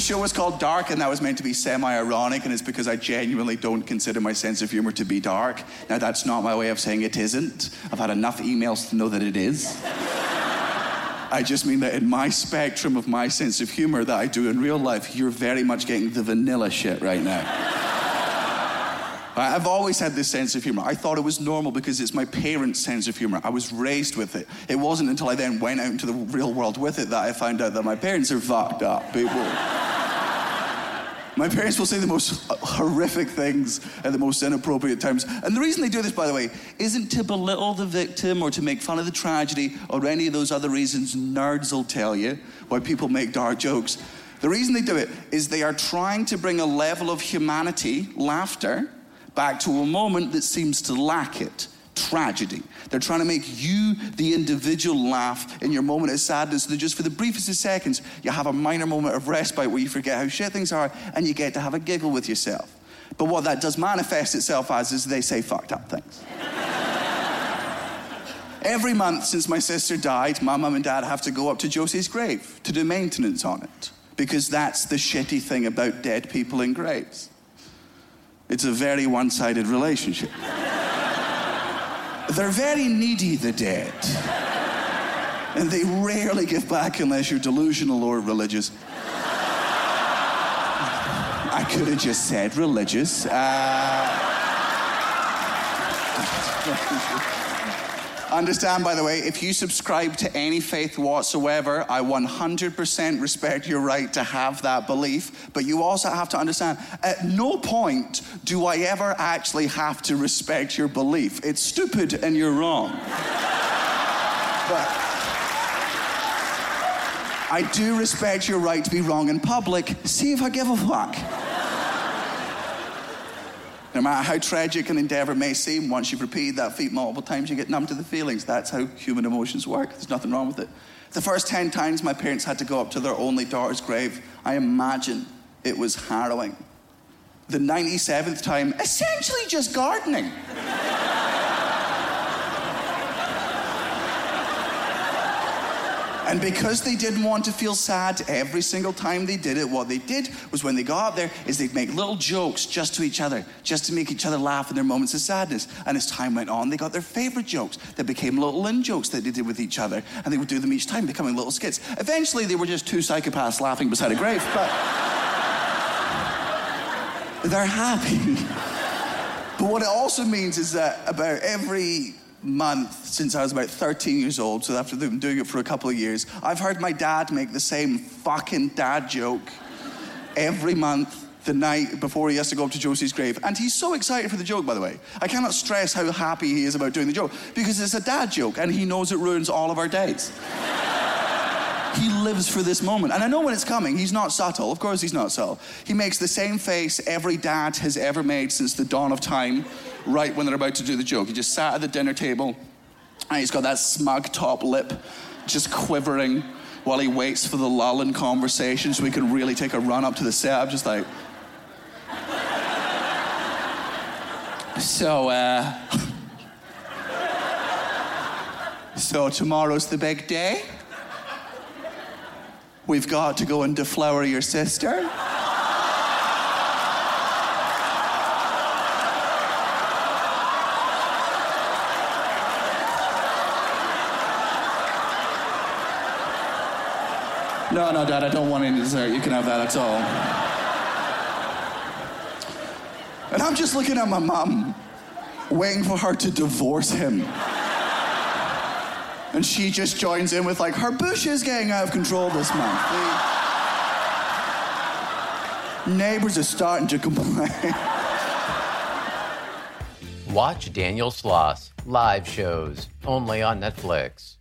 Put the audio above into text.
The show was called Dark, and that was meant to be semi ironic, and it's because I genuinely don't consider my sense of humor to be dark. Now, that's not my way of saying it isn't. I've had enough emails to know that it is. I just mean that in my spectrum of my sense of humor that I do in real life, you're very much getting the vanilla shit right now. I've always had this sense of humor. I thought it was normal because it's my parents' sense of humor. I was raised with it. It wasn't until I then went out into the real world with it that I found out that my parents are fucked up people. My parents will say the most horrific things at the most inappropriate times. And the reason they do this, by the way, isn't to belittle the victim or to make fun of the tragedy or any of those other reasons nerds will tell you why people make dark jokes. The reason they do it is they are trying to bring a level of humanity, laughter, back to a moment that seems to lack it tragedy. They're trying to make you, the individual, laugh in your moment of sadness. So just for the briefest of seconds, you have a minor moment of respite where you forget how shit things are and you get to have a giggle with yourself. But what that does manifest itself as is they say fucked up things. Every month since my sister died, my mum and dad have to go up to Josie's grave to do maintenance on it because that's the shitty thing about dead people in graves. It's a very one sided relationship. They're very needy, the dead. And they rarely give back unless you're delusional or religious. I could have just said religious. Uh... Understand, by the way, if you subscribe to any faith whatsoever, I 100% respect your right to have that belief. But you also have to understand, at no point do I ever actually have to respect your belief. It's stupid and you're wrong. but I do respect your right to be wrong in public. See if I give a fuck. No matter how tragic an endeavor may seem, once you've repeated that feat multiple times, you get numb to the feelings. That's how human emotions work. There's nothing wrong with it. The first 10 times my parents had to go up to their only daughter's grave, I imagine it was harrowing. The 97th time, essentially just gardening. And because they didn't want to feel sad every single time they did it, what they did was when they got up there is they'd make little jokes just to each other, just to make each other laugh in their moments of sadness. And as time went on, they got their favorite jokes that became little in jokes that they did with each other. And they would do them each time, becoming little skits. Eventually, they were just two psychopaths laughing beside a grave, but they're happy. but what it also means is that about every month since I was about 13 years old, so after them doing it for a couple of years, I've heard my dad make the same fucking dad joke every month the night before he has to go up to Josie's grave. And he's so excited for the joke, by the way. I cannot stress how happy he is about doing the joke because it's a dad joke and he knows it ruins all of our days. He lives for this moment. And I know when it's coming. He's not subtle. Of course, he's not subtle. He makes the same face every dad has ever made since the dawn of time right when they're about to do the joke. He just sat at the dinner table and he's got that smug top lip just quivering while he waits for the lull in conversation so we can really take a run up to the set. I'm just like. So, uh. so tomorrow's the big day. We've got to go and deflower your sister. No, no, Dad, I don't want any dessert. You can have that, that's all. And I'm just looking at my mom, waiting for her to divorce him. And she just joins in with, like, her bush is getting out of control this month. The neighbors are starting to complain. Watch Daniel Sloss live shows only on Netflix.